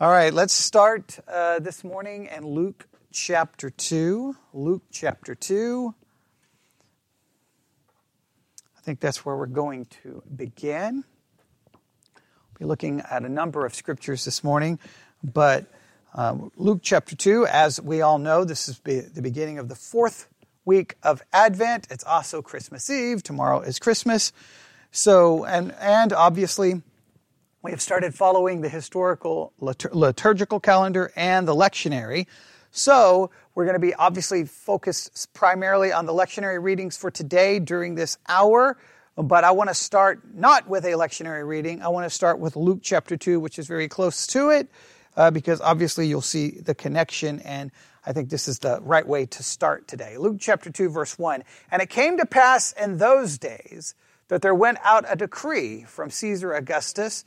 All right, let's start uh, this morning in Luke chapter 2. Luke chapter 2. I think that's where we're going to begin. We'll be looking at a number of scriptures this morning, but um, Luke chapter 2, as we all know, this is be the beginning of the fourth week of Advent. It's also Christmas Eve. Tomorrow is Christmas. So, and, and obviously, we have started following the historical liturgical calendar and the lectionary. So, we're going to be obviously focused primarily on the lectionary readings for today during this hour. But I want to start not with a lectionary reading. I want to start with Luke chapter 2, which is very close to it, uh, because obviously you'll see the connection, and I think this is the right way to start today. Luke chapter 2, verse 1. And it came to pass in those days that there went out a decree from Caesar Augustus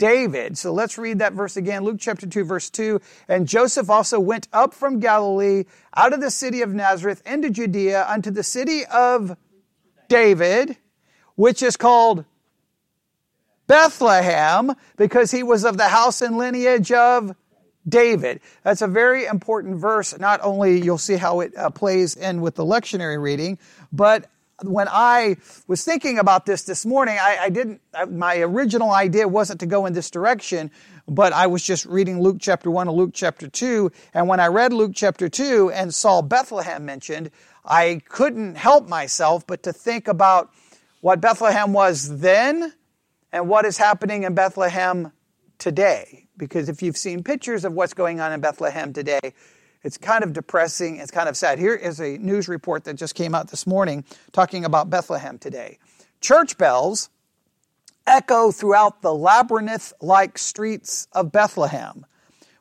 David. So let's read that verse again. Luke chapter 2, verse 2. And Joseph also went up from Galilee out of the city of Nazareth into Judea unto the city of David, which is called Bethlehem, because he was of the house and lineage of David. That's a very important verse. Not only you'll see how it uh, plays in with the lectionary reading, but when I was thinking about this this morning, I, I didn't, my original idea wasn't to go in this direction, but I was just reading Luke chapter 1 and Luke chapter 2. And when I read Luke chapter 2 and saw Bethlehem mentioned, I couldn't help myself but to think about what Bethlehem was then and what is happening in Bethlehem today. Because if you've seen pictures of what's going on in Bethlehem today, it's kind of depressing. It's kind of sad. Here is a news report that just came out this morning talking about Bethlehem today. Church bells echo throughout the labyrinth like streets of Bethlehem.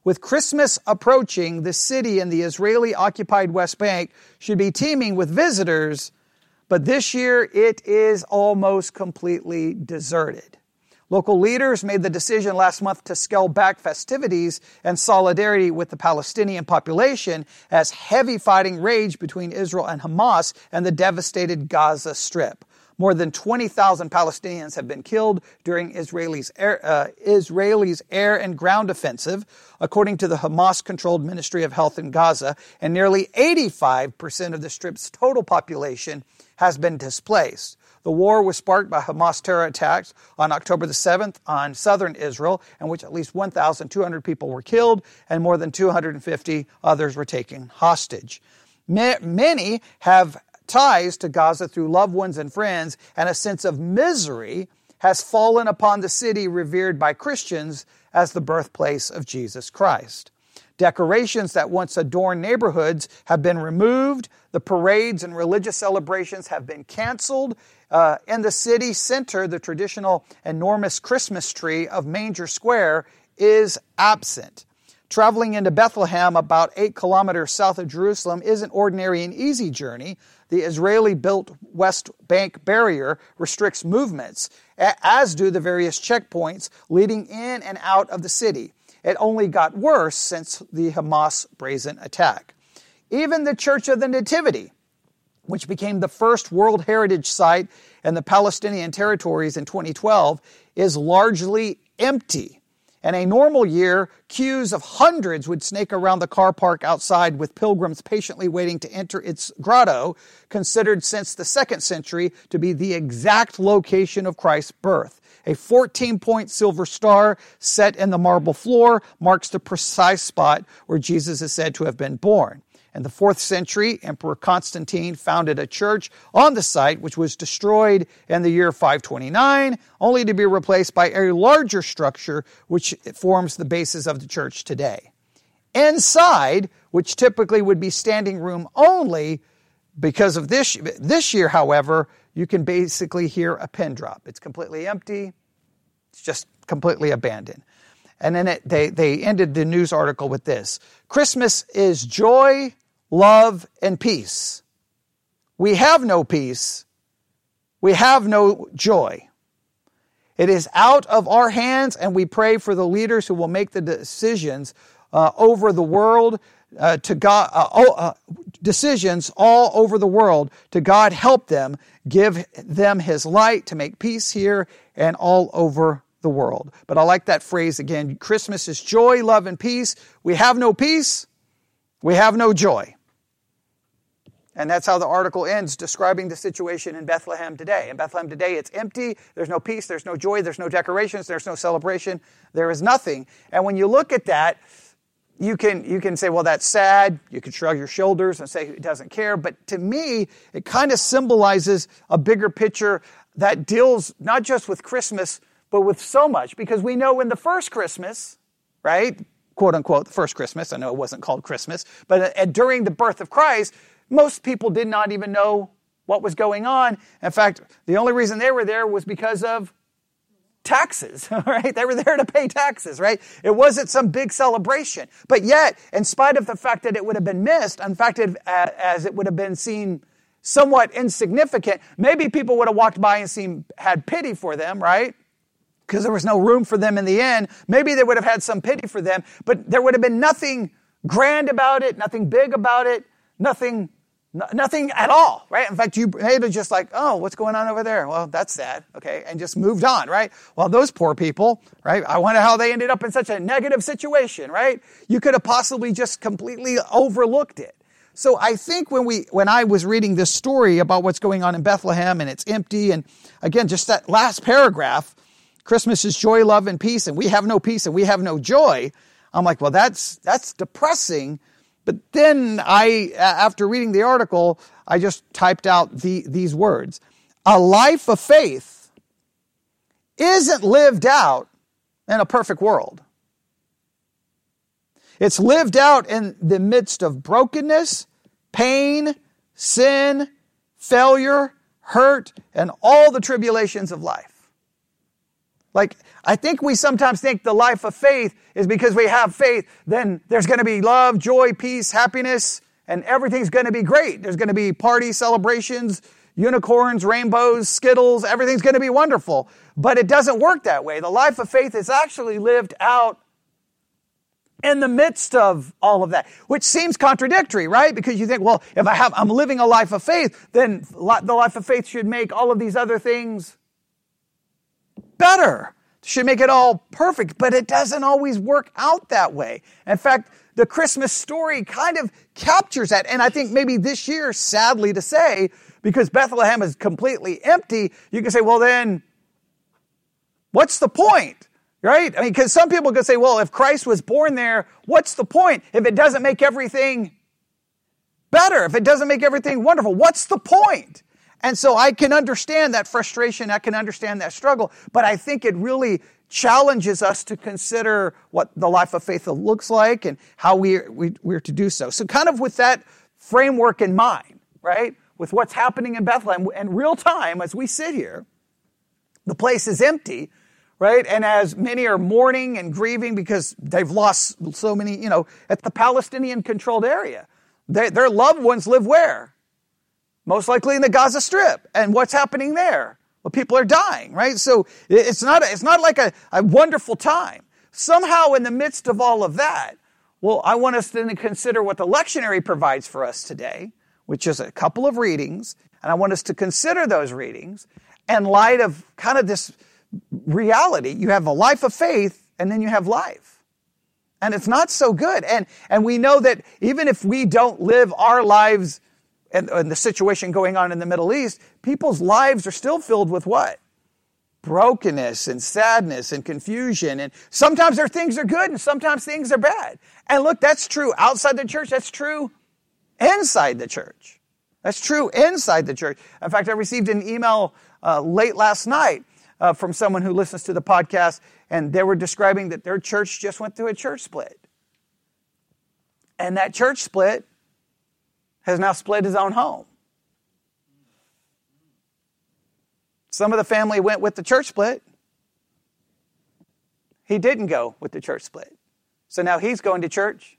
With Christmas approaching, the city in the Israeli occupied West Bank should be teeming with visitors, but this year it is almost completely deserted. Local leaders made the decision last month to scale back festivities and solidarity with the Palestinian population as heavy fighting raged between Israel and Hamas and the devastated Gaza Strip. More than 20,000 Palestinians have been killed during Israelis air, uh, Israelis air and ground offensive, according to the Hamas-controlled Ministry of Health in Gaza, and nearly 85% of the Strip's total population has been displaced. The war was sparked by Hamas terror attacks on October the 7th on southern Israel, in which at least 1,200 people were killed and more than 250 others were taken hostage. Many have ties to Gaza through loved ones and friends, and a sense of misery has fallen upon the city revered by Christians as the birthplace of Jesus Christ. Decorations that once adorned neighborhoods have been removed. The parades and religious celebrations have been canceled. Uh, in the city center, the traditional enormous Christmas tree of Manger Square is absent. Traveling into Bethlehem, about eight kilometers south of Jerusalem, is an ordinary and easy journey. The Israeli built West Bank barrier restricts movements, as do the various checkpoints leading in and out of the city. It only got worse since the Hamas brazen attack. Even the Church of the Nativity, which became the first World Heritage Site in the Palestinian territories in 2012, is largely empty. In a normal year, queues of hundreds would snake around the car park outside with pilgrims patiently waiting to enter its grotto, considered since the second century to be the exact location of Christ's birth. A 14 point silver star set in the marble floor marks the precise spot where Jesus is said to have been born. In the fourth century, Emperor Constantine founded a church on the site, which was destroyed in the year 529, only to be replaced by a larger structure, which forms the basis of the church today. Inside, which typically would be standing room only, because of this, this year, however, you can basically hear a pin drop. It's completely empty, it's just completely abandoned. And then it, they, they ended the news article with this Christmas is joy, love, and peace. We have no peace. We have no joy. It is out of our hands, and we pray for the leaders who will make the decisions uh, over the world uh, to God, uh, oh, uh, decisions all over the world to God help them, give them His light to make peace here and all over the world. But I like that phrase again. Christmas is joy, love, and peace. We have no peace. We have no joy. And that's how the article ends, describing the situation in Bethlehem today. In Bethlehem today, it's empty. There's no peace. There's no joy. There's no decorations. There's no celebration. There is nothing. And when you look at that, you can, you can say, well, that's sad. You can shrug your shoulders and say it doesn't care. But to me, it kind of symbolizes a bigger picture that deals not just with Christmas, but with so much. Because we know in the first Christmas, right? Quote unquote, the first Christmas. I know it wasn't called Christmas, but uh, during the birth of Christ, most people did not even know what was going on. In fact, the only reason they were there was because of taxes, right? They were there to pay taxes, right? It wasn't some big celebration. But yet, in spite of the fact that it would have been missed, in fact, as it would have been seen somewhat insignificant, maybe people would have walked by and seen, had pity for them, right? Because there was no room for them in the end. Maybe they would have had some pity for them, but there would have been nothing grand about it, nothing big about it, nothing nothing at all, right? In fact, you may have just like, oh, what's going on over there? Well, that's sad, okay, and just moved on, right? Well, those poor people, right? I wonder how they ended up in such a negative situation, right? You could have possibly just completely overlooked it. So I think when we, when I was reading this story about what's going on in Bethlehem and it's empty, and again, just that last paragraph, Christmas is joy, love, and peace, and we have no peace and we have no joy. I'm like, well, that's that's depressing but then I, after reading the article, I just typed out the, these words. A life of faith isn't lived out in a perfect world. It's lived out in the midst of brokenness, pain, sin, failure, hurt, and all the tribulations of life. Like, I think we sometimes think the life of faith is because we have faith, then there's going to be love, joy, peace, happiness, and everything's going to be great. There's going to be party celebrations, unicorns, rainbows, skittles, everything's going to be wonderful. But it doesn't work that way. The life of faith is actually lived out in the midst of all of that, which seems contradictory, right? Because you think, well, if I have, I'm living a life of faith, then the life of faith should make all of these other things better, should make it all perfect, but it doesn't always work out that way. In fact, the Christmas story kind of captures that. And I think maybe this year, sadly to say, because Bethlehem is completely empty, you can say, well, then what's the point? Right? I mean, because some people could say, well, if Christ was born there, what's the point? If it doesn't make everything better, if it doesn't make everything wonderful, what's the point? And so I can understand that frustration, I can understand that struggle, but I think it really challenges us to consider what the life of faith looks like and how we, we, we're to do so. So, kind of with that framework in mind, right? With what's happening in Bethlehem in real time as we sit here, the place is empty, right? And as many are mourning and grieving because they've lost so many, you know, at the Palestinian controlled area, they, their loved ones live where? Most likely in the Gaza Strip. And what's happening there? Well, people are dying, right? So it's not, it's not like a, a wonderful time. Somehow in the midst of all of that, well, I want us then to consider what the lectionary provides for us today, which is a couple of readings, and I want us to consider those readings in light of kind of this reality. You have a life of faith, and then you have life. And it's not so good. And, and we know that even if we don't live our lives and, and the situation going on in the Middle East, people's lives are still filled with what? brokenness and sadness and confusion. And sometimes their things are good and sometimes things are bad. And look, that's true outside the church. That's true inside the church. That's true inside the church. In fact, I received an email uh, late last night uh, from someone who listens to the podcast, and they were describing that their church just went through a church split. And that church split has now split his own home. Some of the family went with the church split. he didn't go with the church split. So now he's going to church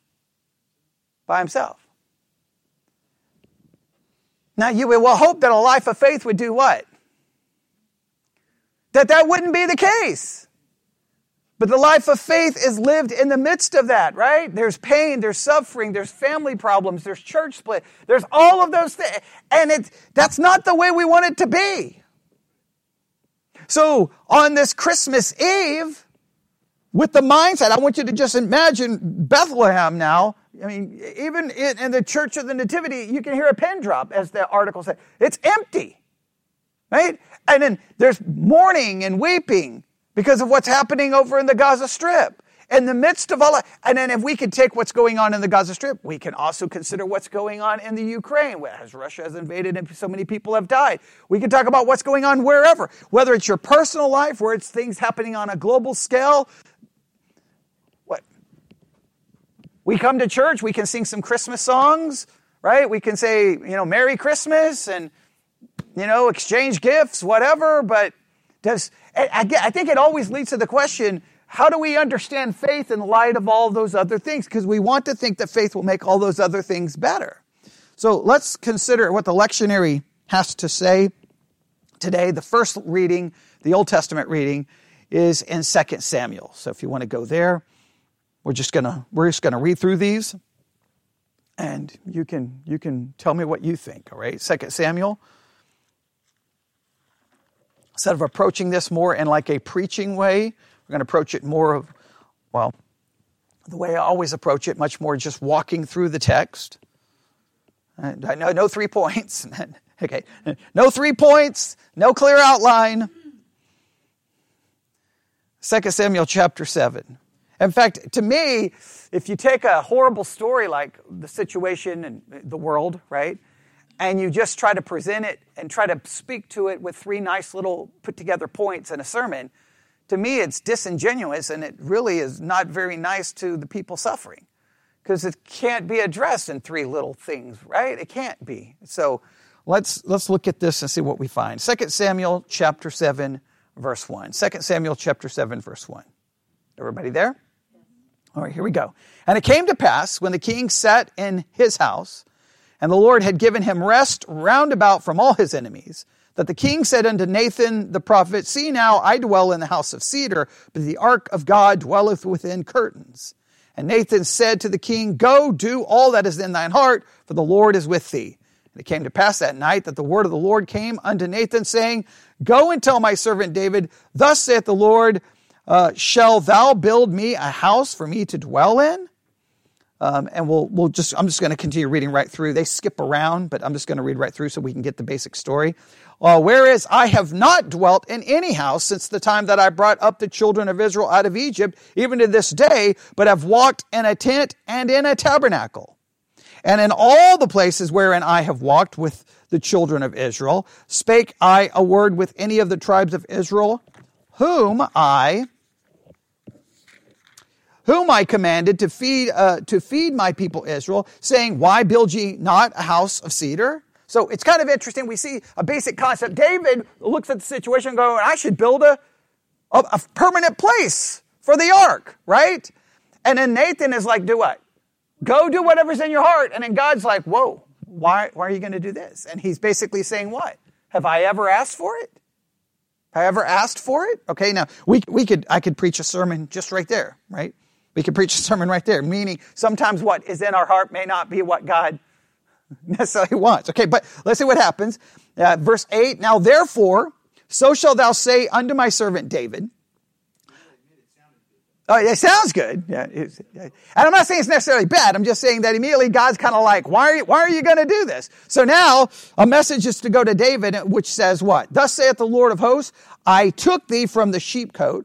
by himself. Now you well hope that a life of faith would do what? That that wouldn't be the case. But the life of faith is lived in the midst of that, right? There's pain, there's suffering, there's family problems, there's church split, there's all of those things. And it, that's not the way we want it to be. So on this Christmas Eve, with the mindset, I want you to just imagine Bethlehem now. I mean, even in, the Church of the Nativity, you can hear a pin drop, as the article said. It's empty, right? And then there's mourning and weeping because of what's happening over in the Gaza Strip. In the midst of all that, and then if we could take what's going on in the Gaza Strip, we can also consider what's going on in the Ukraine, as Russia has invaded and so many people have died. We can talk about what's going on wherever, whether it's your personal life, where it's things happening on a global scale. What? We come to church, we can sing some Christmas songs, right? We can say, you know, Merry Christmas and, you know, exchange gifts, whatever, but does, I think it always leads to the question, how do we understand faith in light of all those other things? Because we want to think that faith will make all those other things better. So let's consider what the lectionary has to say today. The first reading, the Old Testament reading, is in 2 Samuel. So if you want to go there, we're just gonna we're just gonna read through these and you can you can tell me what you think, all right? 2 Samuel Instead of approaching this more in like a preaching way, we're going to approach it more of, well, the way I always approach it, much more just walking through the text. And I know no three points. okay, no three points, no clear outline. 2 Samuel chapter 7. In fact, to me, if you take a horrible story like the situation in the world, right, and you just try to present it and try to speak to it with three nice little put together points in a sermon, to me it's disingenuous and it really is not very nice to the people suffering because it can't be addressed in three little things, right? It can't be. So let's let's look at this and see what we find. 2 Samuel chapter 7 verse 1. 2 Samuel chapter 7 verse 1. Everybody there? All right, here we go. And it came to pass when the king sat in his house and the Lord had given him rest round about from all his enemies. That the king said unto Nathan the prophet, See now, I dwell in the house of cedar, but the ark of God dwelleth within curtains. And Nathan said to the king, Go, do all that is in thine heart, for the Lord is with thee. And it came to pass that night that the word of the Lord came unto Nathan, saying, Go and tell my servant David, Thus saith the Lord, uh, Shall thou build me a house for me to dwell in? Um, and we'll, we'll just, I'm just going to continue reading right through. They skip around, but I'm just going to read right through so we can get the basic story. Uh, whereas I have not dwelt in any house since the time that I brought up the children of Israel out of Egypt, even to this day, but have walked in a tent and in a tabernacle. And in all the places wherein I have walked with the children of Israel, spake I a word with any of the tribes of Israel, whom I whom I commanded to feed, uh, to feed my people Israel, saying, Why build ye not a house of cedar? So it's kind of interesting. We see a basic concept. David looks at the situation going, I should build a, a, a permanent place for the ark, right? And then Nathan is like, Do what? Go do whatever's in your heart. And then God's like, Whoa, why, why are you going to do this? And he's basically saying, What? Have I ever asked for it? Have I ever asked for it? Okay, now we, we could, I could preach a sermon just right there, right? We could preach a sermon right there, meaning sometimes what is in our heart may not be what God necessarily wants. Okay, but let's see what happens. Uh, verse 8 Now therefore, so shall thou say unto my servant David. Oh, it sounds good. Yeah, and I'm not saying it's necessarily bad. I'm just saying that immediately God's kind of like, why are you, why are you going to do this? So now a message is to go to David, which says what? Thus saith the Lord of hosts, I took thee from the sheepcote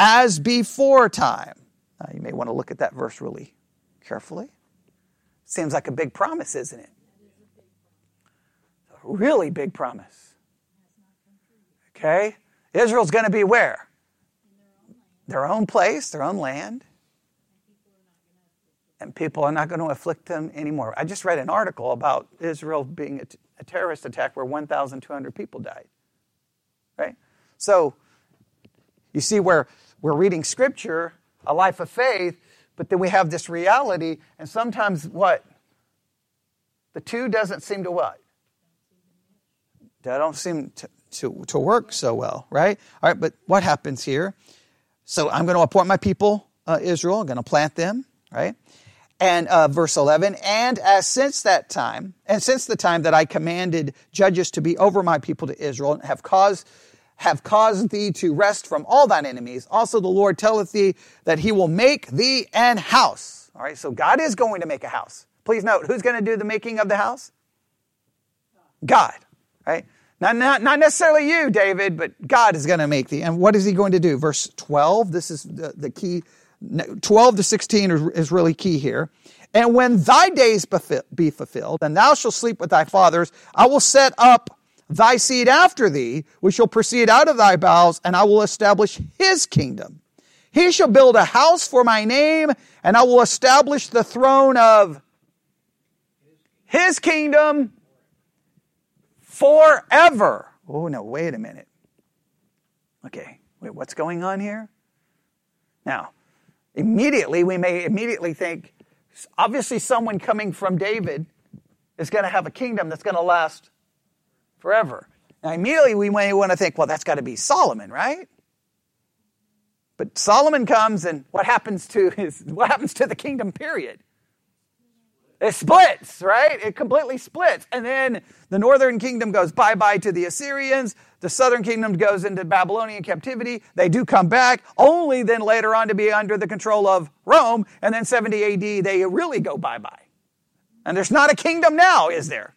as before time. Uh, you may want to look at that verse really carefully. Seems like a big promise, isn't it? A really big promise. Okay? Israel's going to be where? Their own place, their own land. And people are not going to afflict them anymore. I just read an article about Israel being a, t- a terrorist attack where 1,200 people died. Right? So, you see where we're reading scripture, a life of faith, but then we have this reality, and sometimes what? The two doesn't seem to what? That don't seem to, to, to work so well, right? All right, but what happens here? So I'm going to appoint my people, uh, Israel, I'm going to plant them, right? And uh, verse 11, and as since that time, and since the time that I commanded judges to be over my people to Israel, and have caused have caused thee to rest from all thine enemies. Also the Lord telleth thee that he will make thee an house. All right, so God is going to make a house. Please note, who's going to do the making of the house? God, right? Not, not, not necessarily you, David, but God is going to make thee. And what is he going to do? Verse 12, this is the, the key. 12 to 16 is, is really key here. And when thy days be fulfilled, and thou shalt sleep with thy fathers, I will set up thy seed after thee, which shall proceed out of thy bowels, and I will establish his kingdom. He shall build a house for my name, and I will establish the throne of his kingdom forever. Oh, no, wait a minute. Okay, wait, what's going on here? Now, immediately, we may immediately think obviously, someone coming from David is going to have a kingdom that's going to last forever. Now, immediately we may want to think, well, that's got to be Solomon, right? But Solomon comes, and what happens to his? What happens to the kingdom? Period. It splits, right? It completely splits, and then the northern kingdom goes bye bye to the Assyrians. The southern kingdom goes into Babylonian captivity. They do come back, only then later on to be under the control of Rome, and then 70 AD they really go bye bye. And there's not a kingdom now, is there?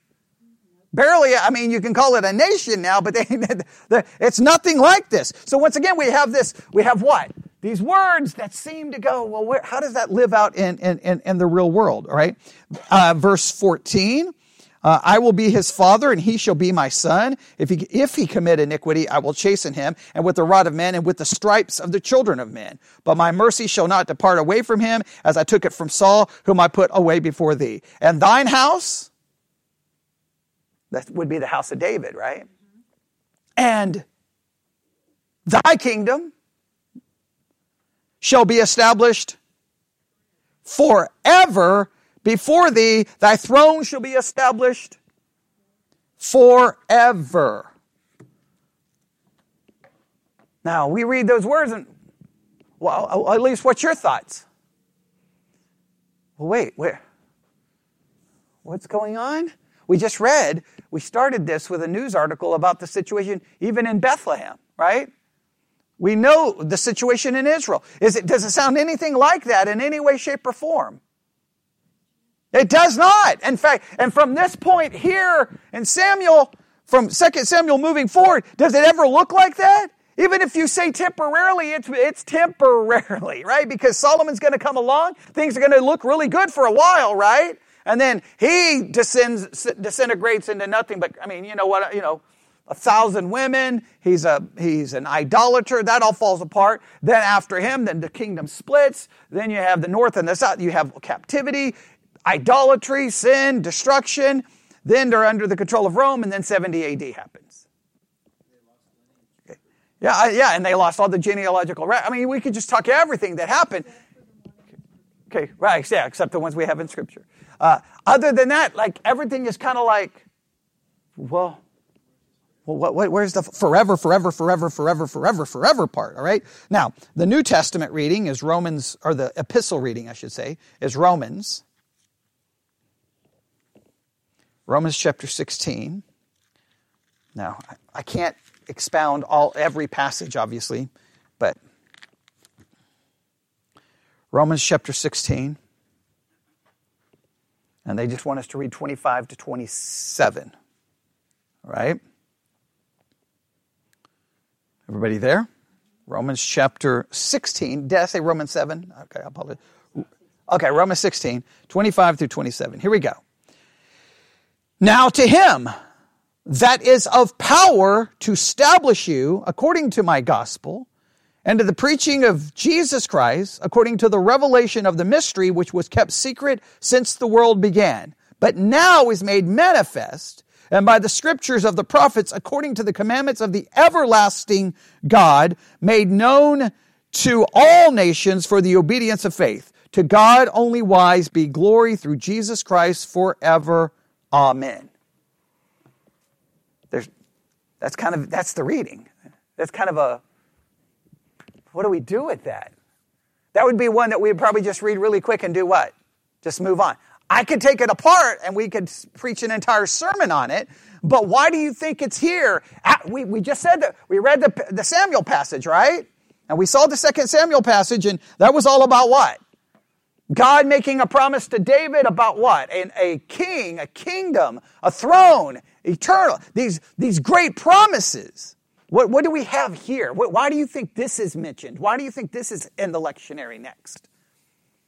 Barely, I mean, you can call it a nation now, but they, it's nothing like this. So once again, we have this, we have what? These words that seem to go, well, where, how does that live out in, in, in the real world, all right? Uh, verse 14. Uh, I will be his father, and he shall be my son. If he, if he commit iniquity, I will chasten him, and with the rod of men, and with the stripes of the children of men. But my mercy shall not depart away from him, as I took it from Saul, whom I put away before thee. And thine house, that would be the house of David, right? And thy kingdom shall be established forever before thee. Thy throne shall be established forever. Now, we read those words and, well, at least what's your thoughts? Well, wait, where? What's going on? We just read, we started this with a news article about the situation even in Bethlehem, right? We know the situation in Israel. Is it, does it sound anything like that in any way, shape, or form? It does not. In fact, and from this point here in Samuel, from 2 Samuel moving forward, does it ever look like that? Even if you say temporarily, it's, it's temporarily, right? Because Solomon's going to come along. Things are going to look really good for a while, right? And then he descends, disintegrates into nothing but, I mean, you know what, you know, a thousand women. He's a, he's an idolater. That all falls apart. Then after him, then the kingdom splits. Then you have the north and the south. You have captivity, idolatry, sin, destruction. Then they're under the control of Rome and then 70 AD happens. Yeah, yeah, and they lost all the genealogical. I mean, we could just talk everything that happened. Okay, right, yeah, except the ones we have in Scripture. Uh, other than that, like everything is kind of like, well, well, what, what, where's the forever, forever, forever, forever, forever, forever part? All right. Now, the New Testament reading is Romans, or the epistle reading, I should say, is Romans. Romans chapter 16. Now, I can't expound all every passage, obviously, but Romans chapter 16. And they just want us to read 25 to 27. All right? Everybody there? Romans chapter 16. Did I say Romans 7? Okay, I apologize. Okay, Romans 16, 25 through 27. Here we go. Now to him that is of power to establish you according to my gospel and to the preaching of Jesus Christ according to the revelation of the mystery which was kept secret since the world began, but now is made manifest and by the scriptures of the prophets according to the commandments of the everlasting God made known to all nations for the obedience of faith. To God only wise be glory through Jesus Christ forever. Amen. There's, that's kind of, that's the reading. That's kind of a, what do we do with that? That would be one that we'd probably just read really quick and do what? Just move on. I could take it apart and we could preach an entire sermon on it, but why do you think it's here? We, we just said that we read the, the Samuel passage, right? And we saw the second Samuel passage, and that was all about what? God making a promise to David about what? An, a king, a kingdom, a throne, eternal. These, these great promises. What, what do we have here? Why do you think this is mentioned? Why do you think this is in the lectionary next?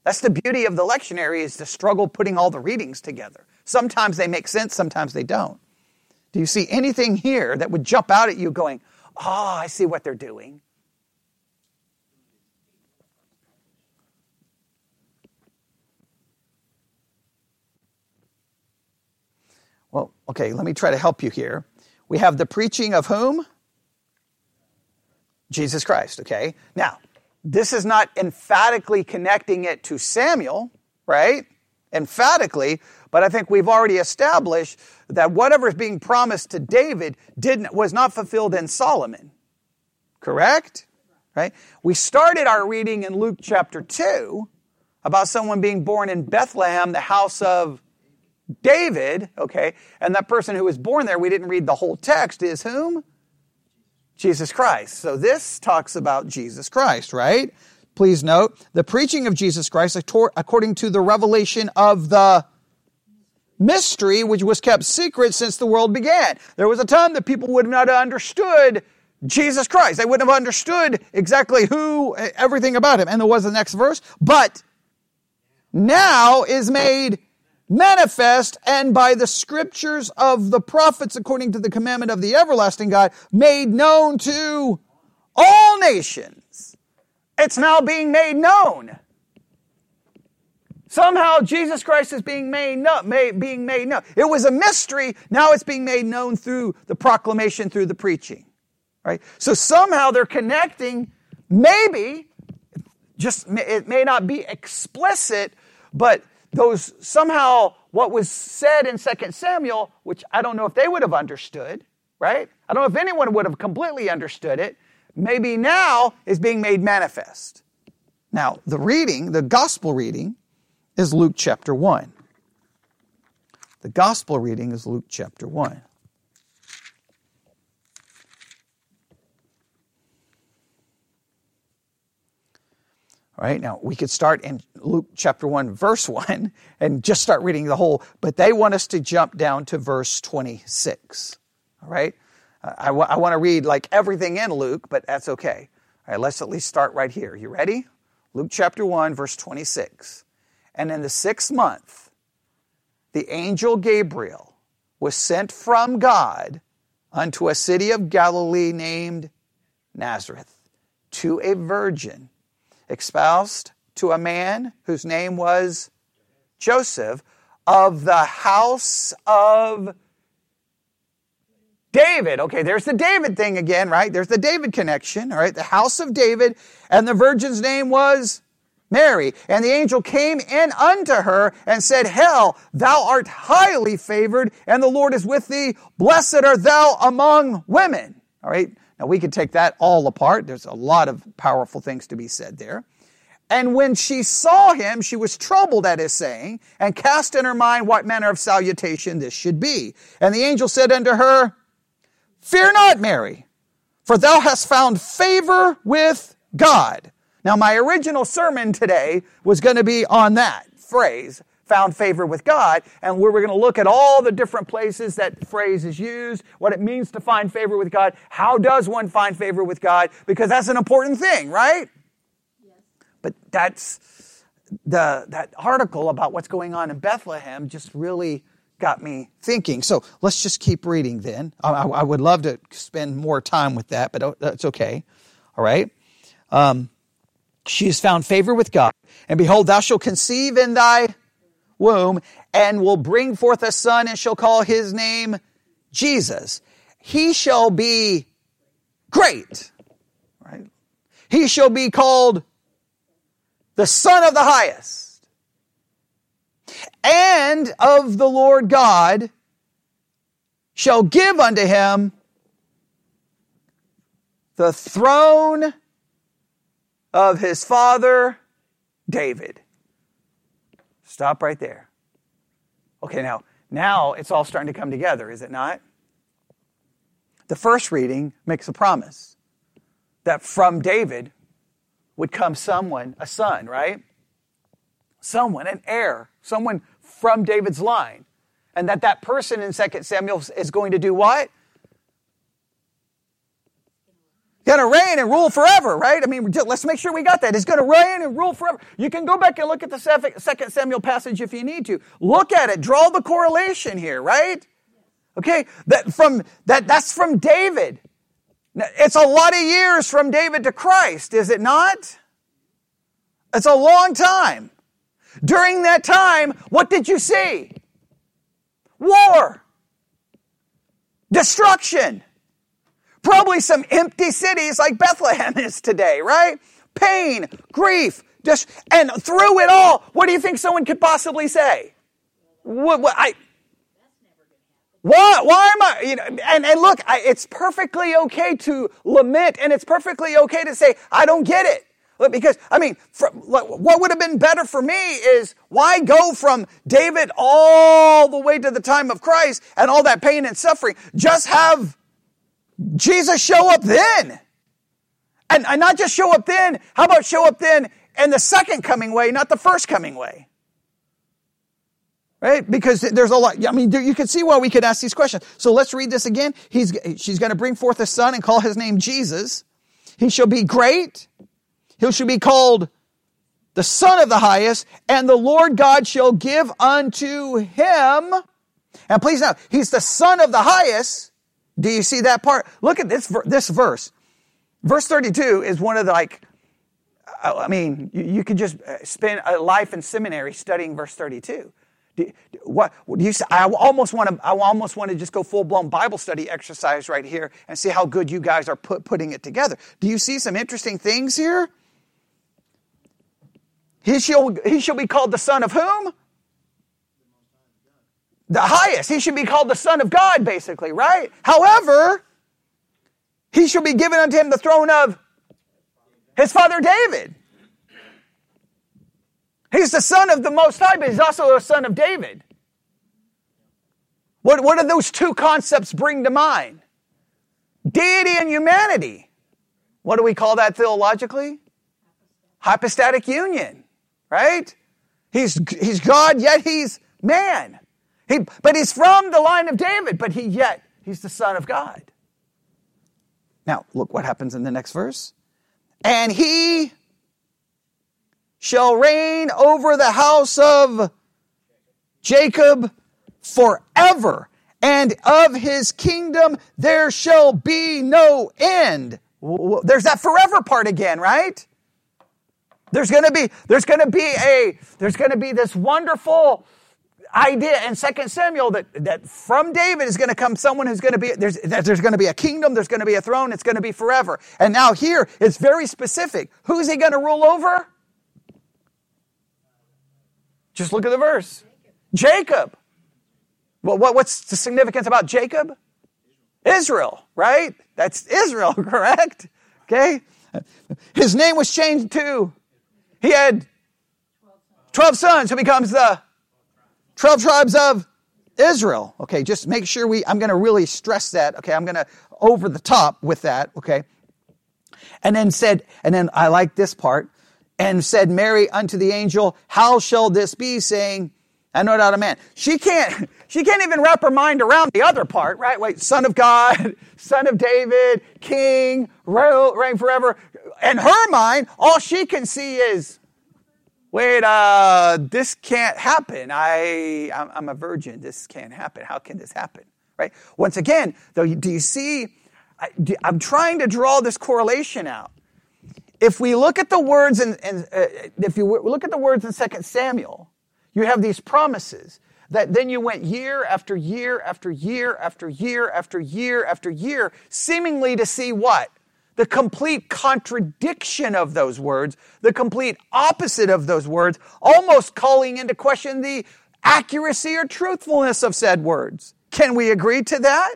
That's the beauty of the lectionary is the struggle putting all the readings together. Sometimes they make sense, sometimes they don't. Do you see anything here that would jump out at you going, oh, I see what they're doing? Well, okay, let me try to help you here. We have the preaching of whom? Jesus Christ, okay? Now, this is not emphatically connecting it to Samuel, right? Emphatically, but I think we've already established that whatever is being promised to David didn't was not fulfilled in Solomon. Correct? Right? We started our reading in Luke chapter 2 about someone being born in Bethlehem, the house of David, okay, and that person who was born there, we didn't read the whole text, is whom? Jesus Christ. So this talks about Jesus Christ, right? Please note the preaching of Jesus Christ according to the revelation of the mystery which was kept secret since the world began. There was a time that people would not have understood Jesus Christ. They wouldn't have understood exactly who, everything about him. And there was the next verse, but now is made manifest and by the scriptures of the prophets according to the commandment of the everlasting God made known to all nations. It's now being made known. Somehow Jesus Christ is being made, known, made, being made known. It was a mystery. Now it's being made known through the proclamation, through the preaching. Right? So somehow they're connecting, maybe, just it may not be explicit, but those somehow what was said in 2 Samuel, which I don't know if they would have understood, right? I don't know if anyone would have completely understood it, maybe now is being made manifest. Now, the reading, the gospel reading, is Luke chapter 1. The gospel reading is Luke chapter 1. Right, now we could start in Luke chapter 1, verse 1, and just start reading the whole, but they want us to jump down to verse 26. All right, I, w- I want to read like everything in Luke, but that's okay. All right, let's at least start right here. You ready? Luke chapter 1, verse 26. And in the sixth month, the angel Gabriel was sent from God unto a city of Galilee named Nazareth to a virgin espoused to a man whose name was Joseph of the house of David. Okay, there's the David thing again, right? There's the David connection, all right? The house of David, and the virgin's name was Mary. And the angel came in unto her and said, Hail, thou art highly favored, and the Lord is with thee. Blessed art thou among women. All right? Now, we could take that all apart. There's a lot of powerful things to be said there. And when she saw him, she was troubled at his saying, and cast in her mind what manner of salutation this should be. And the angel said unto her, Fear not, Mary, for thou hast found favor with God. Now, my original sermon today was going to be on that phrase, found favor with God. And we're going to look at all the different places that phrase is used, what it means to find favor with God. How does one find favor with God? Because that's an important thing, right? Yes. But that's the, that article about what's going on in Bethlehem just really got me thinking. So let's just keep reading then. I, I would love to spend more time with that, but that's okay. All right. Um, she has found favor with God. And behold, thou shalt conceive in thy womb and will bring forth a son and shall call his name Jesus. He shall be great. Right? He shall be called the son of the highest and of the Lord God shall give unto him the throne of his father David. Stop right there. Okay, now, now it's all starting to come together, is it not? The first reading makes a promise that from David would come someone, a son, right? Someone, an heir, someone from David's line. And that that person in 2 Samuel is going to do what? Going to reign and rule forever, right? I mean, let's make sure we got that. He's going to reign and rule forever. You can go back and look at the second Samuel passage if you need to. Look at it. Draw the correlation here, right? Okay, that from that that's from David. It's a lot of years from David to Christ, is it not? It's a long time. During that time, what did you see? War, destruction, Probably some empty cities like Bethlehem is today, right? Pain, grief, just, and through it all, what do you think someone could possibly say? What, what I, why, why am I, you know, and, and look, I, it's perfectly okay to lament and it's perfectly okay to say, I don't get it. Because, I mean, for, what would have been better for me is why go from David all the way to the time of Christ and all that pain and suffering? Just have Jesus show up then. And, and not just show up then, how about show up then in the second coming way, not the first coming way? Right? Because there's a lot, I mean, you can see why we could ask these questions. So let's read this again. He's, she's going to bring forth a son and call his name Jesus. He shall be great. He shall be called the son of the highest and the Lord God shall give unto him. And please note, he's the son of the highest do you see that part? Look at this, this verse. Verse 32 is one of the like, I mean, you, you could just uh, spend a life in seminary studying verse 32. Do, what do you I almost want to I almost want to just go full blown Bible study exercise right here and see how good you guys are put, putting it together. Do you see some interesting things here? He shall he shall be called the son of whom? The highest. He should be called the Son of God, basically, right? However, he shall be given unto him the throne of his father David. He's the son of the Most High, but he's also a son of David. What, what do those two concepts bring to mind? Deity and humanity. What do we call that theologically? Hypostatic union, right? He's, he's God, yet he's man. He, but he's from the line of David, but he yet he's the son of God. Now, look what happens in the next verse. And he shall reign over the house of Jacob forever, and of his kingdom there shall be no end. There's that forever part again, right? There's gonna be, there's gonna be a, there's gonna be this wonderful idea in 2 Samuel that, that from David is going to come someone who's going to be, there's, there's going to be a kingdom, there's going to be a throne, it's going to be forever. And now here, it's very specific. Who's he going to rule over? Just look at the verse. Jacob. Well, what, what's the significance about Jacob? Israel, right? That's Israel, correct? Okay. His name was changed too. He had 12 sons who becomes the 12 tribes of Israel. Okay, just make sure we, I'm going to really stress that. Okay, I'm going to over the top with that. Okay. And then said, and then I like this part, and said Mary unto the angel, How shall this be? Saying, I know not a man. She can't, she can't even wrap her mind around the other part, right? Wait, son of God, son of David, king, reign forever. In her mind, all she can see is, wait, uh, this can't happen. I, I'm a virgin. This can't happen. How can this happen? Right? Once again, though, do you see? I'm trying to draw this correlation out. If we look at the words in uh, if you look at the words in 2 Samuel, you have these promises that then you went year after year after year after year after year after year, seemingly to see what? The complete contradiction of those words, the complete opposite of those words, almost calling into question the accuracy or truthfulness of said words. Can we agree to that?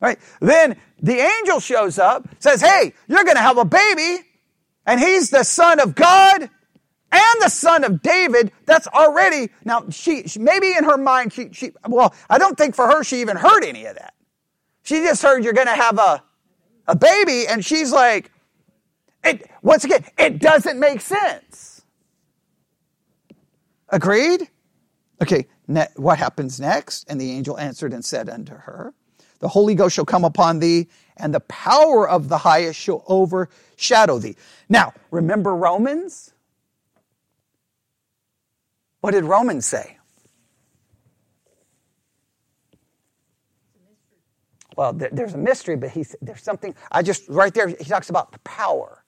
Right? Then the angel shows up, says, Hey, you're going to have a baby, and he's the son of God and the son of David, that's already, now she, maybe in her mind, she, she, well, I don't think for her she even heard any of that. She just heard you're going to have a, a baby and she's like, it, once again, it doesn't make sense. Agreed? Okay, ne- what happens next? And the angel answered and said unto her, The Holy Ghost shall come upon thee, and the power of the highest shall overshadow thee. Now, remember Romans? What did Romans say? Well, there's a mystery, but he's, there's something, I just, right there, he talks about the power.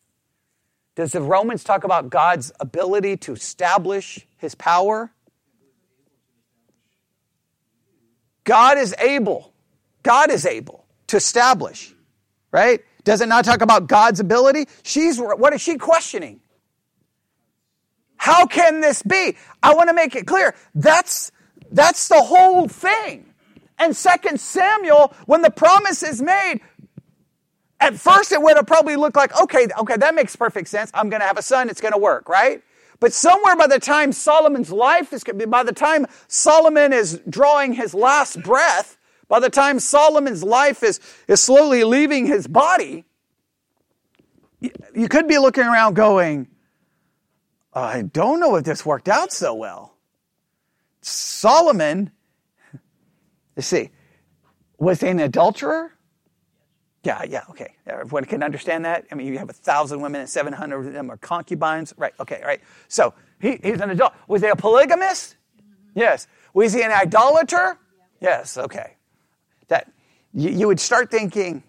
Does the Romans talk about God's ability to establish his power? God is able. God is able to establish, right? Does it not talk about God's ability? She's, what is she questioning? How can this be? I want to make it clear. That's, that's the whole thing. And second Samuel, when the promise is made, at first it would have probably looked like, okay, okay, that makes perfect sense. I'm going to have a son. It's going to work, right? But somewhere by the time Solomon's life is, by the time Solomon is drawing his last breath, by the time Solomon's life is, is slowly leaving his body, you could be looking around going, I don't know if this worked out so well. Solomon, let's see, was he an adulterer? Yeah, yeah, okay. Everyone can understand that. I mean, you have a thousand women and 700 of them are concubines. Right, okay, right. So he, he's an adult. Was he a polygamist? Yes. Was he an idolater? Yes, okay. That you, you would start thinking,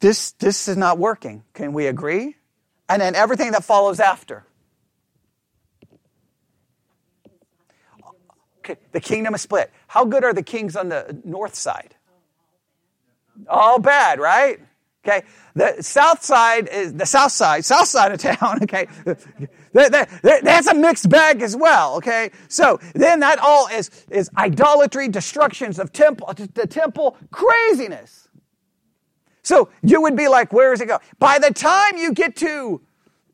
this, this is not working. Can we agree? and then everything that follows after. The kingdom is split. How good are the kings on the north side? All bad, right? Okay, the south side is the south side, south side of town. Okay, that's a mixed bag as well. Okay, so then that all is is idolatry, destructions of temple, the temple, craziness. So you would be like, where does it go? By the time you get to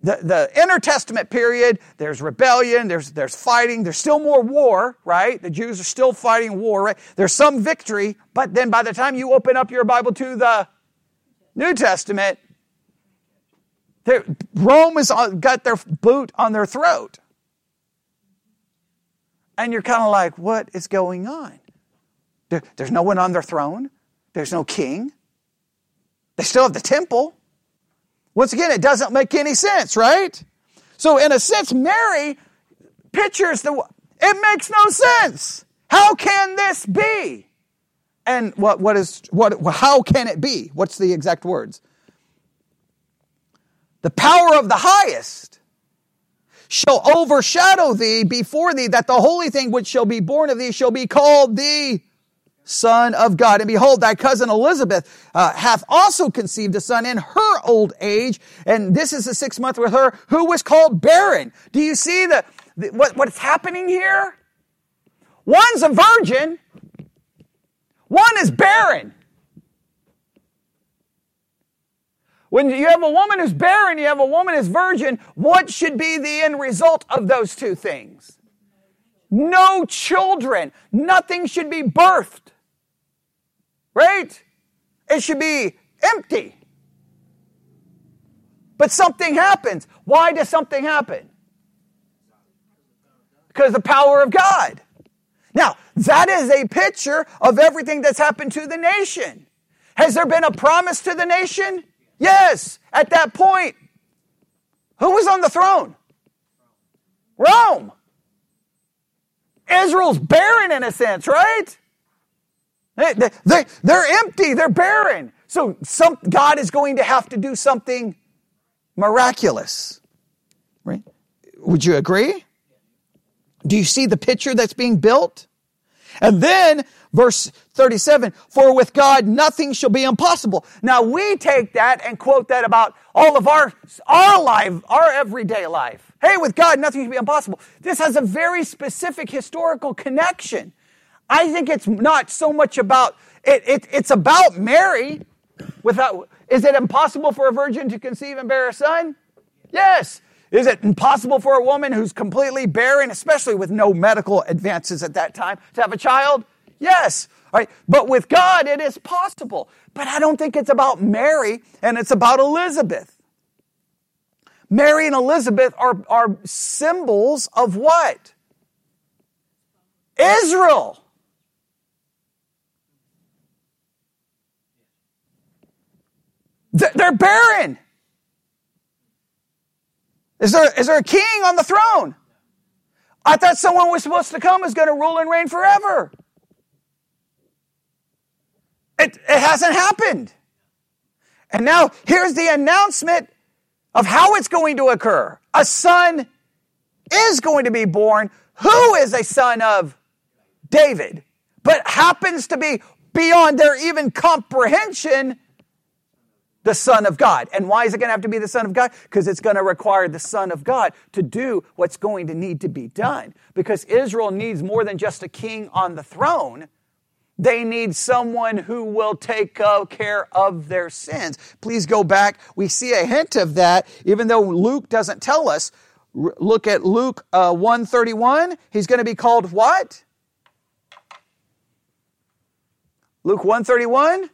the, the intertestament period, there's rebellion, there's, there's fighting, there's still more war, right? The Jews are still fighting war, right? There's some victory, but then by the time you open up your Bible to the New Testament, Rome has got their boot on their throat. And you're kind of like, what is going on? There, there's no one on their throne. There's no king. They still have the temple. Once again, it doesn't make any sense, right? So, in a sense, Mary pictures the. It makes no sense. How can this be? And what, what is, what, how can it be? What's the exact words? The power of the highest shall overshadow thee before thee, that the holy thing which shall be born of thee shall be called the Son of God. And behold, thy cousin Elizabeth uh, hath also conceived a son in her old age, and this is the sixth month with her, who was called barren. Do you see the, the what, what's happening here? One's a virgin, one is barren. When you have a woman who's barren, you have a woman who's virgin, what should be the end result of those two things? No children. Nothing should be birthed. Right? It should be empty. But something happens. Why does something happen? because the power of God. Now, that is a picture of everything that's happened to the nation. Has there been a promise to the nation? Yes, at that point. Who was on the throne? Rome. Israel's barren in a sense, right? They, they, they're empty, they're barren. So some, God is going to have to do something miraculous. Right? Would you agree? Do you see the picture that's being built? And then verse 37, for with God nothing shall be impossible. Now we take that and quote that about all of our, our life, our everyday life. Hey, with God nothing shall be impossible. This has a very specific historical connection. I think it's not so much about, it, it, it's about Mary. Without, is it impossible for a virgin to conceive and bear a son? Yes. Is it impossible for a woman who's completely barren, especially with no medical advances at that time, to have a child? Yes. Right? But with God, it is possible. But I don't think it's about Mary and it's about Elizabeth. Mary and Elizabeth are, are symbols of what? Israel. They're barren. Is there, is there a king on the throne? I thought someone was supposed to come is going to rule and reign forever. It, it hasn't happened. And now here's the announcement of how it's going to occur. A son is going to be born who is a son of David, but happens to be beyond their even comprehension the Son of God. And why is it going to have to be the Son of God? Because it's going to require the Son of God to do what's going to need to be done. Because Israel needs more than just a king on the throne. They need someone who will take care of their sins. Please go back. We see a hint of that, even though Luke doesn't tell us. Look at Luke uh, 131. He's going to be called what? Luke 131?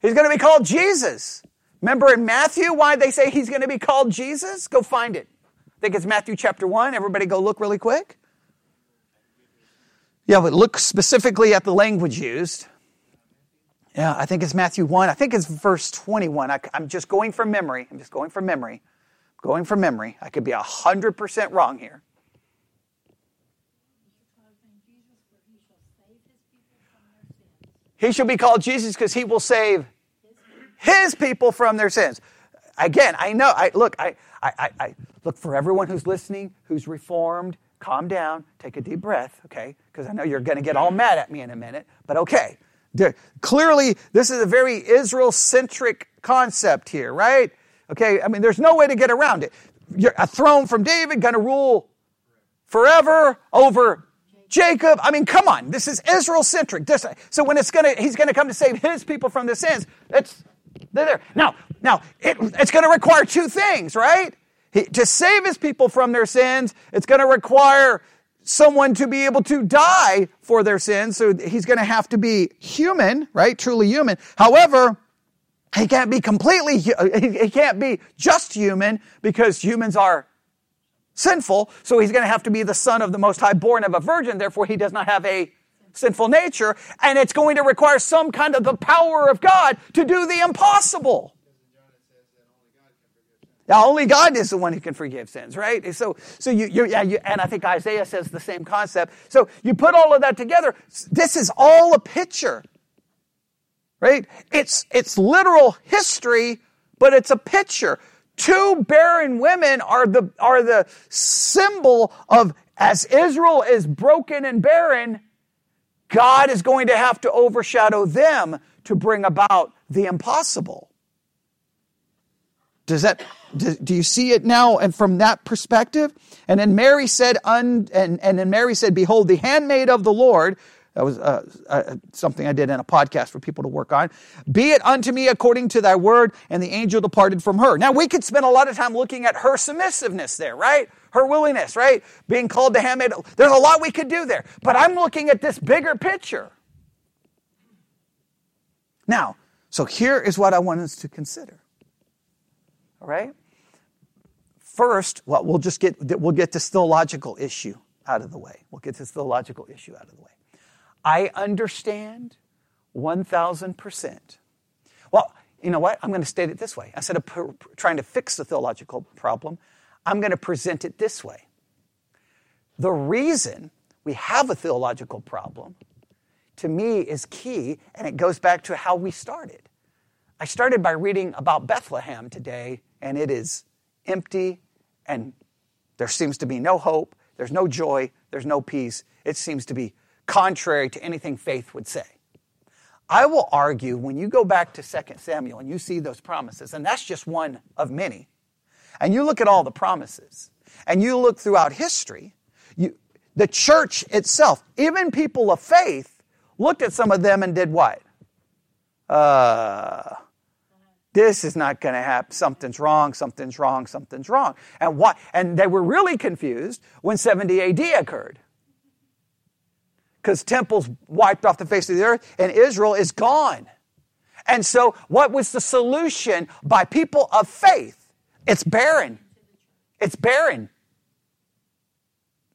He's going to be called Jesus. Remember in Matthew why they say he's going to be called Jesus? Go find it. I think it's Matthew chapter 1. Everybody go look really quick. Yeah, but look specifically at the language used. Yeah, I think it's Matthew 1. I think it's verse 21. I, am just going from memory. I'm just going from memory. Going from memory. I could be 100% wrong here. He shall be called Jesus because he will save his people from their sins. Again, I know, I look, I, I, I, look for everyone who's listening, who's reformed, calm down, take a deep breath, okay? Because I know you're going to get all mad at me in a minute, but okay. Clearly, this is a very Israel centric concept here, right? Okay, I mean, there's no way to get around it. You're a throne from David, going to rule forever over Jacob. I mean, come on, this is Israel centric. So when it's going to, he's going to come to save his people from their sins, it's they're there. Now, now it, it's going to require two things, right? He, to save his people from their sins, it's going to require someone to be able to die for their sins. So he's going to have to be human, right? Truly human. However, he can't be completely, he can't be just human because humans are sinful. So he's going to have to be the son of the Most High, born of a virgin. Therefore, he does not have a sinful nature, and it's going to require some kind of the power of God to do the impossible. Now, only God is the one who can forgive sins, right? So, so you, you, yeah, you, and I think Isaiah says the same concept. So you put all of that together. This is all a picture, right? It's, it's literal history, but it's a picture. Two barren women are the, are the symbol of as Israel is broken and barren, God is going to have to overshadow them to bring about the impossible. Does that, do, do you see it now and from that perspective? And then Mary said, un, and, and then Mary said, behold, the handmaid of the Lord, that was uh, uh, something I did in a podcast for people to work on. Be it unto me according to thy word, and the angel departed from her. Now we could spend a lot of time looking at her submissiveness there, right? Her willingness, right? Being called to handmaid. There's a lot we could do there, but I'm looking at this bigger picture. Now, so here is what I want us to consider. All right? First, well, we'll just get we'll get this theological issue out of the way. We'll get this theological issue out of the way. I understand 1000%. Well, you know what? I'm going to state it this way. Instead of trying to fix the theological problem, I'm going to present it this way. The reason we have a theological problem, to me, is key, and it goes back to how we started. I started by reading about Bethlehem today, and it is empty, and there seems to be no hope, there's no joy, there's no peace. It seems to be contrary to anything faith would say. I will argue when you go back to 2 Samuel and you see those promises, and that's just one of many, and you look at all the promises, and you look throughout history, you, the church itself, even people of faith, looked at some of them and did what? Uh, this is not going to happen. Something's wrong, something's wrong, something's wrong. And what? And they were really confused when 70 AD occurred. Because temples wiped off the face of the earth and Israel is gone. And so, what was the solution by people of faith? It's barren. It's barren.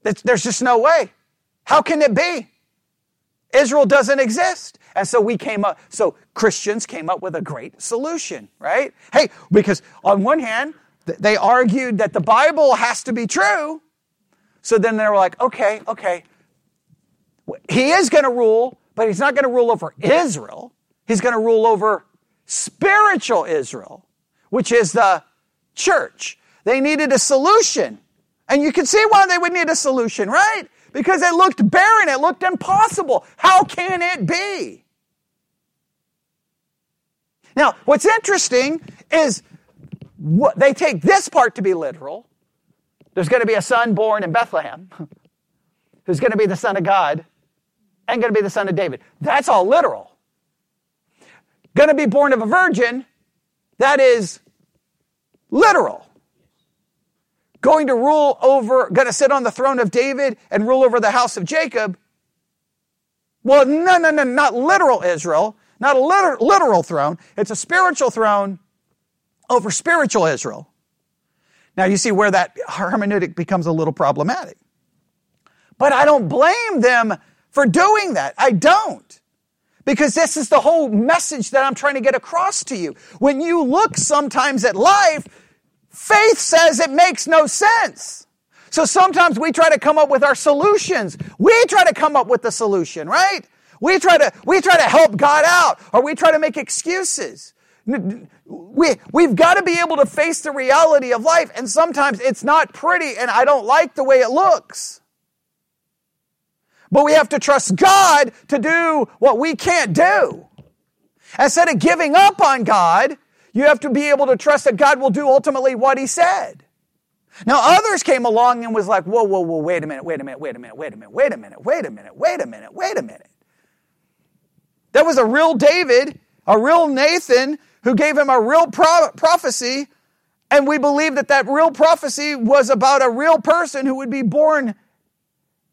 There's just no way. How can it be? Israel doesn't exist. And so we came up, so Christians came up with a great solution, right? Hey, because on one hand, they argued that the Bible has to be true. So then they were like, okay, okay, he is going to rule, but he's not going to rule over Israel. He's going to rule over spiritual Israel, which is the church. They needed a solution. And you can see why they would need a solution, right? Because it looked barren, it looked impossible. How can it be? Now, what's interesting is what, they take this part to be literal. There's going to be a son born in Bethlehem who's going to be the son of God and going to be the son of David. That's all literal. Going to be born of a virgin, that is literal going to rule over, going to sit on the throne of David and rule over the house of Jacob. Well, no, no, no, not literal Israel, not a literal, literal throne. It's a spiritual throne over spiritual Israel. Now you see where that hermeneutic becomes a little problematic. But I don't blame them for doing that. I don't. Because this is the whole message that I'm trying to get across to you. When you look sometimes at life, Faith says it makes no sense. So sometimes we try to come up with our solutions. We try to come up with the solution, right? We try to, we try to help God out or we try to make excuses. We, we've got to be able to face the reality of life and sometimes it's not pretty and I don't like the way it looks. But we have to trust God to do what we can't do. Instead of giving up on God, you have to be able to trust that God will do ultimately what He said. Now, others came along and was like, whoa, whoa, whoa, wait a minute, wait a minute, wait a minute, wait a minute, wait a minute, wait a minute, wait a minute, wait a minute. There was a real David, a real Nathan, who gave him a real pro- prophecy, and we believe that that real prophecy was about a real person who would be born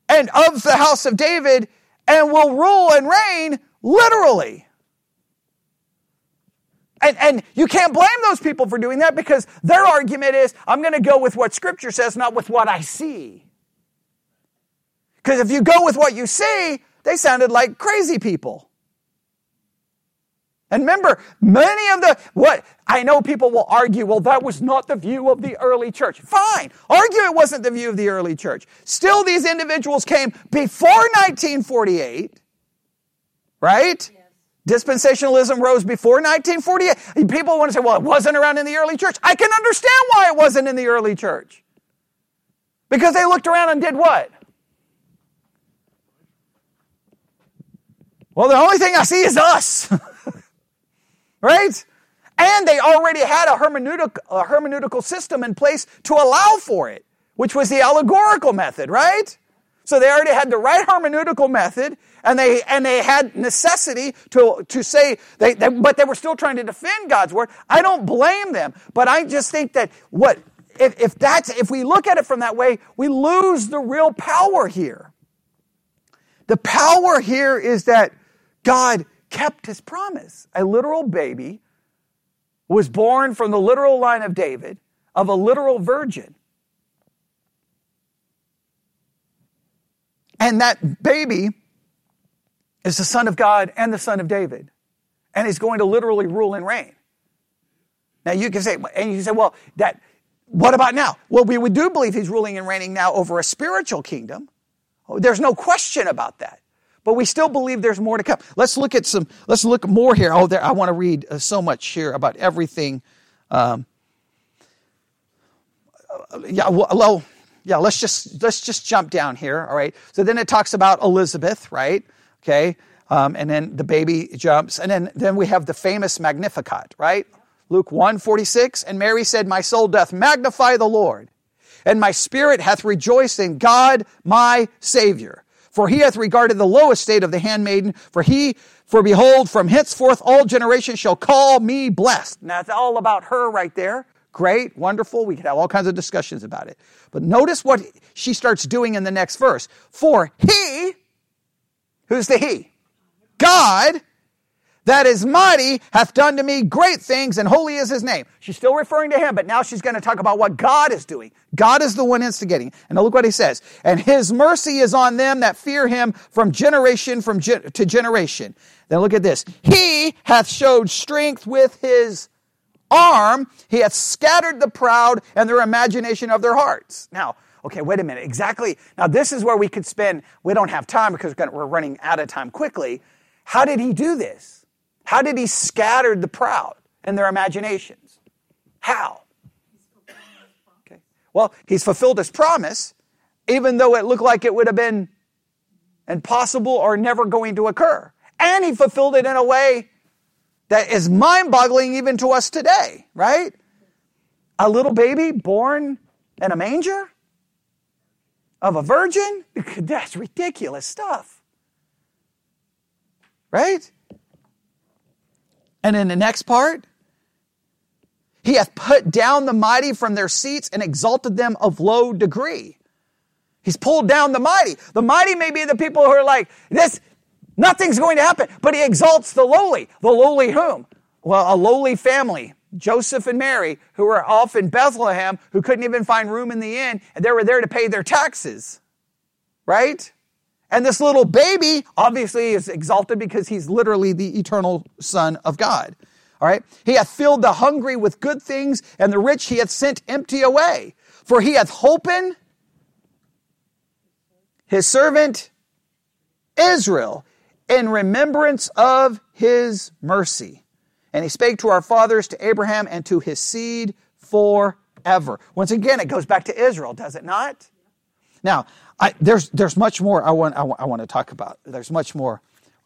and of the house of David and will rule and reign literally. And, and you can't blame those people for doing that because their argument is, I'm going to go with what Scripture says, not with what I see. Because if you go with what you see, they sounded like crazy people. And remember, many of the, what, I know people will argue, well, that was not the view of the early church. Fine. Argue it wasn't the view of the early church. Still, these individuals came before 1948, right? Dispensationalism rose before 1948. People want to say, well, it wasn't around in the early church. I can understand why it wasn't in the early church. Because they looked around and did what? Well, the only thing I see is us. right? And they already had a, hermeneutic, a hermeneutical system in place to allow for it, which was the allegorical method, right? So they already had the right hermeneutical method and they and they had necessity to to say they, they, but they were still trying to defend God's word. I don't blame them, but I just think that what if, if that's if we look at it from that way, we lose the real power here. The power here is that God kept his promise. A literal baby was born from the literal line of David of a literal virgin. And that baby is the Son of God and the Son of David. And he's going to literally rule and reign. Now you can say, and you say, well, that what about now? Well, we do believe he's ruling and reigning now over a spiritual kingdom. Oh, there's no question about that. But we still believe there's more to come. Let's look at some, let's look more here. Oh, there, I want to read uh, so much here about everything. Um, uh, yeah, well, yeah, let's just, let's just jump down here. All right. So then it talks about Elizabeth, right? Okay. Um, and then the baby jumps. And then, then we have the famous Magnificat, right? Luke 1 46. And Mary said, My soul doth magnify the Lord, and my spirit hath rejoiced in God my Savior. For he hath regarded the low estate of the handmaiden, for he, for behold, from henceforth all generations shall call me blessed. Now it's all about her right there. Great, wonderful. We could have all kinds of discussions about it. But notice what she starts doing in the next verse. For he, who's the he? God that is mighty hath done to me great things and holy is his name. She's still referring to him, but now she's going to talk about what God is doing. God is the one instigating. And now look what he says. And his mercy is on them that fear him from generation from to generation. Then look at this. He hath showed strength with his arm. He hath scattered the proud and their imagination of their hearts. Now, okay, wait a minute. Exactly. Now this is where we could spend, we don't have time because we're running out of time quickly. How did he do this? How did he scatter the proud and their imaginations? How? Okay. Well, he's fulfilled his promise, even though it looked like it would have been impossible or never going to occur. And he fulfilled it in a way that is mind boggling even to us today, right? A little baby born in a manger of a virgin? That's ridiculous stuff. Right? And in the next part, he hath put down the mighty from their seats and exalted them of low degree. He's pulled down the mighty. The mighty may be the people who are like, this, nothing's going to happen, but he exalts the lowly. The lowly whom? Well, a lowly family. Joseph and Mary, who were off in Bethlehem, who couldn't even find room in the inn, and they were there to pay their taxes. Right? And this little baby obviously is exalted because he's literally the eternal Son of God. All right. He hath filled the hungry with good things, and the rich he hath sent empty away. For he hath holpen his servant Israel in remembrance of his mercy. And he spake to our fathers, to Abraham, and to his seed forever. Once again, it goes back to Israel, does it not? Now, I, there's there's much more I want I, want, to talk about. There's much more,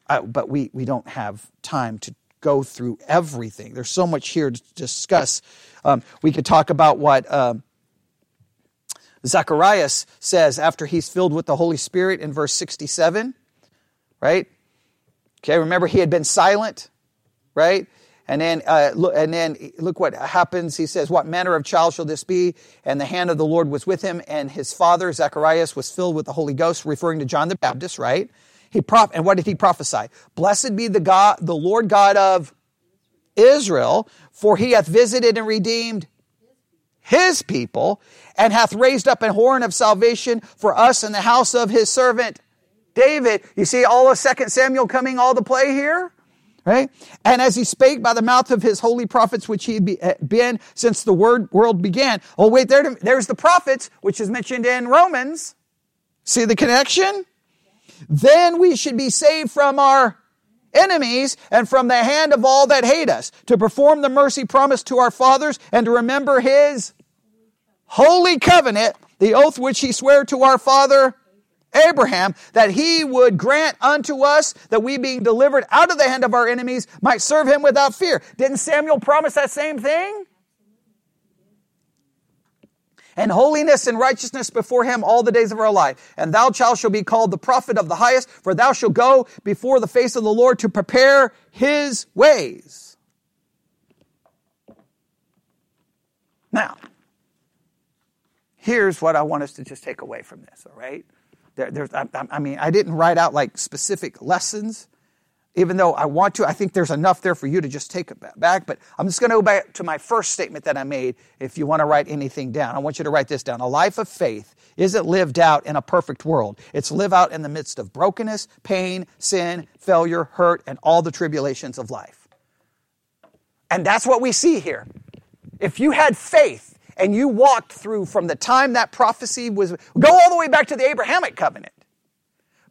uh, but we we don't have time to go through everything. There's so much here to discuss. Um, we could talk about what um, Zacharias says after he's filled with the Holy Spirit in verse 67, right? Okay, remember he had been silent, right? And then, uh, look, and then look what happens. He says, What manner of child shall this be? And the hand of the Lord was with him, and his father, Zacharias, was filled with the Holy Ghost, referring to John the Baptist, right? He prof- and what did he prophesy? Blessed be the God, the Lord God of Israel, for he hath visited and redeemed his people, and hath raised up an horn of salvation for us in the house of his servant David. You see all of Second Samuel coming all to play here? Right? And as he spake by the mouth of his holy prophets, which he had eh, been since the word, world began. Oh, wait, there, there's the prophets, which is mentioned in Romans. See the connection? Then we should be saved from our enemies and from the hand of all that hate us, to perform the mercy promised to our fathers and to remember his holy covenant, the oath which he sware to our father Abraham that he would grant unto us that we being delivered out of the hand of our enemies might serve him without fear. Didn't Samuel promise that same thing? And holiness and righteousness before him all the days of our life. And thou child shall be called the prophet of the highest, for thou shalt go before the face of the Lord to prepare his ways. Now, here's what I want us to just take away from this, all right? There, I, I mean, I didn't write out like specific lessons, even though I want to. I think there's enough there for you to just take it back. But I'm just going to go back to my first statement that I made. If you want to write anything down, I want you to write this down. A life of faith isn't lived out in a perfect world. It's lived out in the midst of brokenness, pain, sin, failure, hurt, and all the tribulations of life. And that's what we see here. If you had faith and you walked through from the time that prophecy was, go all the way back to the Abrahamic covenant.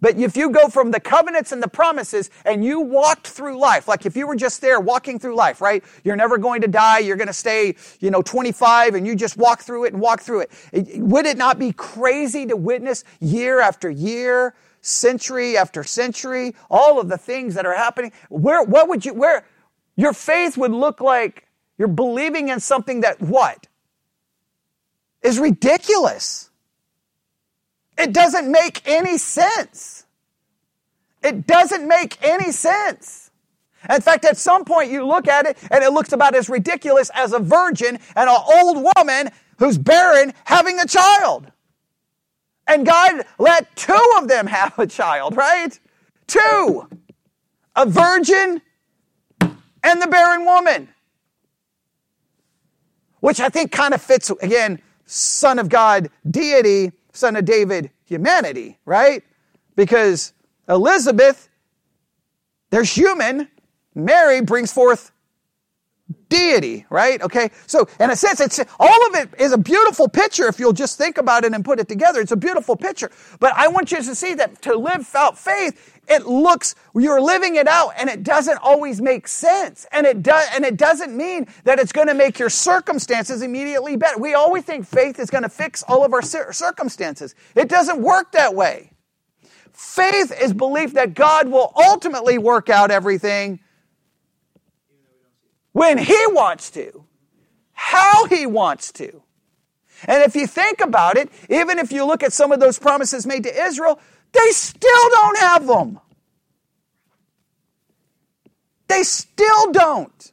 But if you go from the covenants and the promises and you walked through life, like if you were just there walking through life, right? You're never going to die. You're going to stay, you know, 25 and you just walk through it and walk through it. Would it not be crazy to witness year after year, century after century, all of the things that are happening? Where, what would you, where, your faith would look like you're believing in something that what? Is ridiculous. It doesn't make any sense. It doesn't make any sense. In fact, at some point you look at it and it looks about as ridiculous as a virgin and an old woman who's barren having a child. And God let two of them have a child, right? Two. A virgin and the barren woman. Which I think kind of fits, again, Son of God, deity, Son of David, humanity, right? Because Elizabeth, there's human. Mary brings forth deity, right? Okay. So in a sense, it's all of it is a beautiful picture if you'll just think about it and put it together. It's a beautiful picture. But I want you to see that to live out faith, it looks you're living it out and it doesn't always make sense. And it does and it doesn't mean that it's going to make your circumstances immediately better. We always think faith is going to fix all of our circumstances. It doesn't work that way. Faith is belief that God will ultimately work out everything when He wants to, how He wants to. And if you think about it, even if you look at some of those promises made to Israel, they still don't have them. They still don't.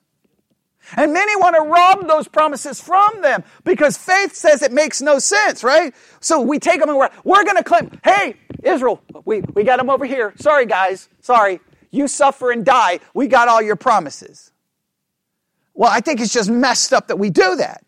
And many want to rob those promises from them because faith says it makes no sense, right? So we take them and we're, we're going to claim, hey, Israel, we, we got them over here. Sorry, guys. Sorry. You suffer and die. We got all your promises. Well, I think it's just messed up that we do that.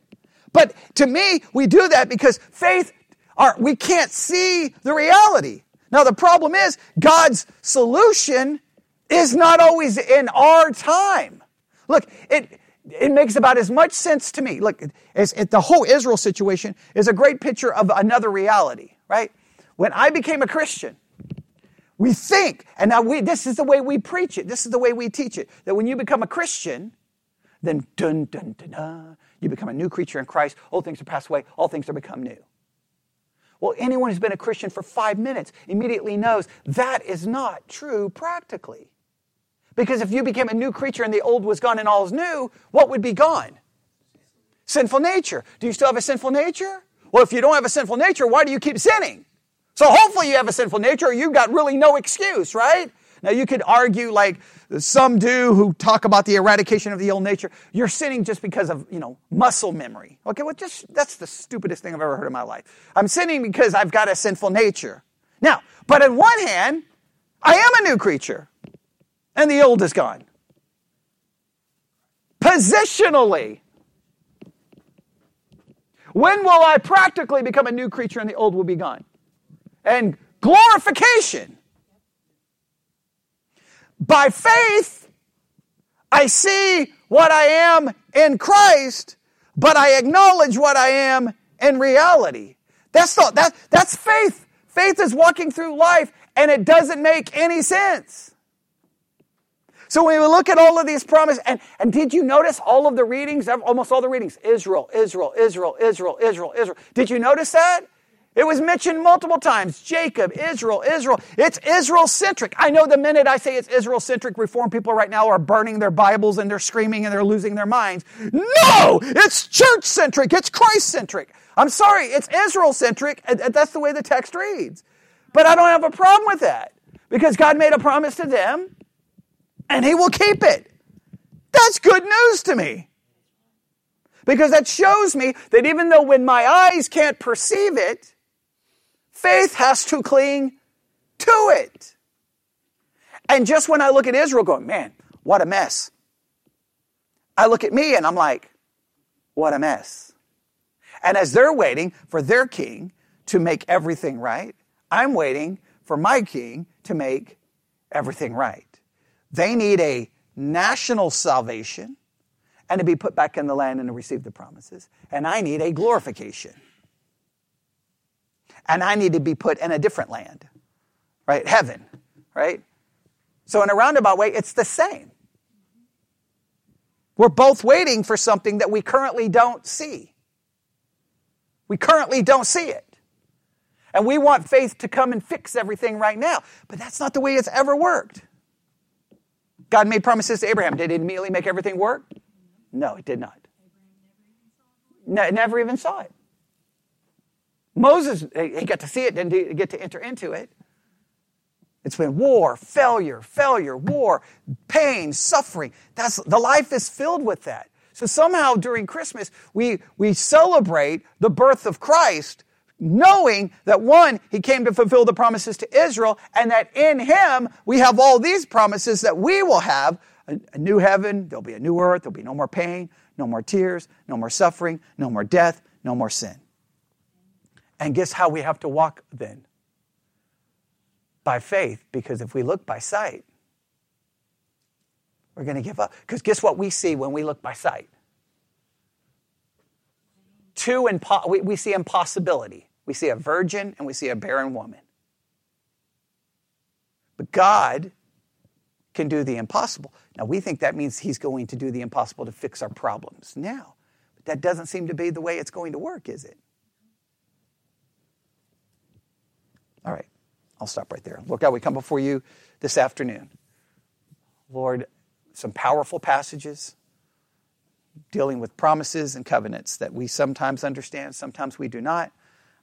But to me, we do that because faith, are, we can't see the reality. Now, the problem is God's solution is not always in our time. Look, it, it makes about as much sense to me. Look, it, the whole Israel situation is a great picture of another reality, right? When I became a Christian, we think, and now we, this is the way we preach it, this is the way we teach it, that when you become a Christian, then dun dun dun dun, you become a new creature in Christ. Old things are passed away, all things are become new. Well, anyone who's been a Christian for five minutes immediately knows that is not true practically. Because if you became a new creature and the old was gone and all is new, what would be gone? Sinful nature. Do you still have a sinful nature? Well, if you don't have a sinful nature, why do you keep sinning? So hopefully you have a sinful nature or you've got really no excuse, right? Now you could argue like some do who talk about the eradication of the old nature. You're sinning just because of, you know, muscle memory. Okay, well just, that's the stupidest thing I've ever heard in my life. I'm sinning because I've got a sinful nature. Now, but on one hand, I am a new creature and the old is gone. Positionally, when will I practically become a new creature and the old will be gone? And glorification. By faith, I see what I am in Christ, but I acknowledge what I am in reality. That's all, that, that's faith. Faith is walking through life and it doesn't make any sense. So when we look at all of these promises, and, and did you notice all of the readings, almost all the readings? Israel, Israel, Israel, Israel, Israel, Israel. Did you notice that? It was mentioned multiple times. Jacob, Israel, Israel. It's Israel centric. I know the minute I say it's Israel centric, Reform people right now are burning their Bibles and they're screaming and they're losing their minds. No! It's church centric. It's Christ centric. I'm sorry, it's Israel centric. That's the way the text reads. But I don't have a problem with that because God made a promise to them and He will keep it. That's good news to me. Because that shows me that even though when my eyes can't perceive it, Faith has to cling to it. And just when I look at Israel going, man, what a mess. I look at me and I'm like, what a mess. And as they're waiting for their king to make everything right. I'm waiting for my king to make everything right. They need a national salvation and to be put back in the land and to receive the promises. And I need a glorification. And I need to be put in a different land, right? Heaven, right? So, in a roundabout way, it's the same. We're both waiting for something that we currently don't see. We currently don't see it. And we want faith to come and fix everything right now. But that's not the way it's ever worked. God made promises to Abraham. Did it immediately make everything work? No, it did not. No, never even saw it. Moses, he got to see it, didn't get to enter into it. It's been war, failure, failure, war, pain, suffering. That's the life is filled with that. So somehow during Christmas, we, we celebrate the birth of Christ, knowing that one, he came to fulfill the promises to Israel, and that in him we have all these promises that we will have a, a new heaven, there'll be a new earth, there'll be no more pain, no more tears, no more suffering, no more death, no more sin. And guess how we have to walk then? By faith, because if we look by sight, we're going to give up. Because guess what we see when we look by sight? Two impo- we, we see impossibility. We see a virgin and we see a barren woman. But God can do the impossible. Now, we think that means He's going to do the impossible to fix our problems now. But that doesn't seem to be the way it's going to work, is it? All right, I'll stop right there. Lord God, we come before you this afternoon. Lord, some powerful passages dealing with promises and covenants that we sometimes understand, sometimes we do not.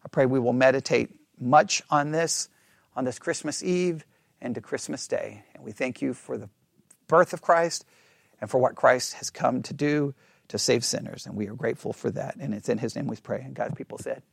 I pray we will meditate much on this on this Christmas Eve and to Christmas Day. And we thank you for the birth of Christ and for what Christ has come to do to save sinners. And we are grateful for that. And it's in his name we pray. And God's people said,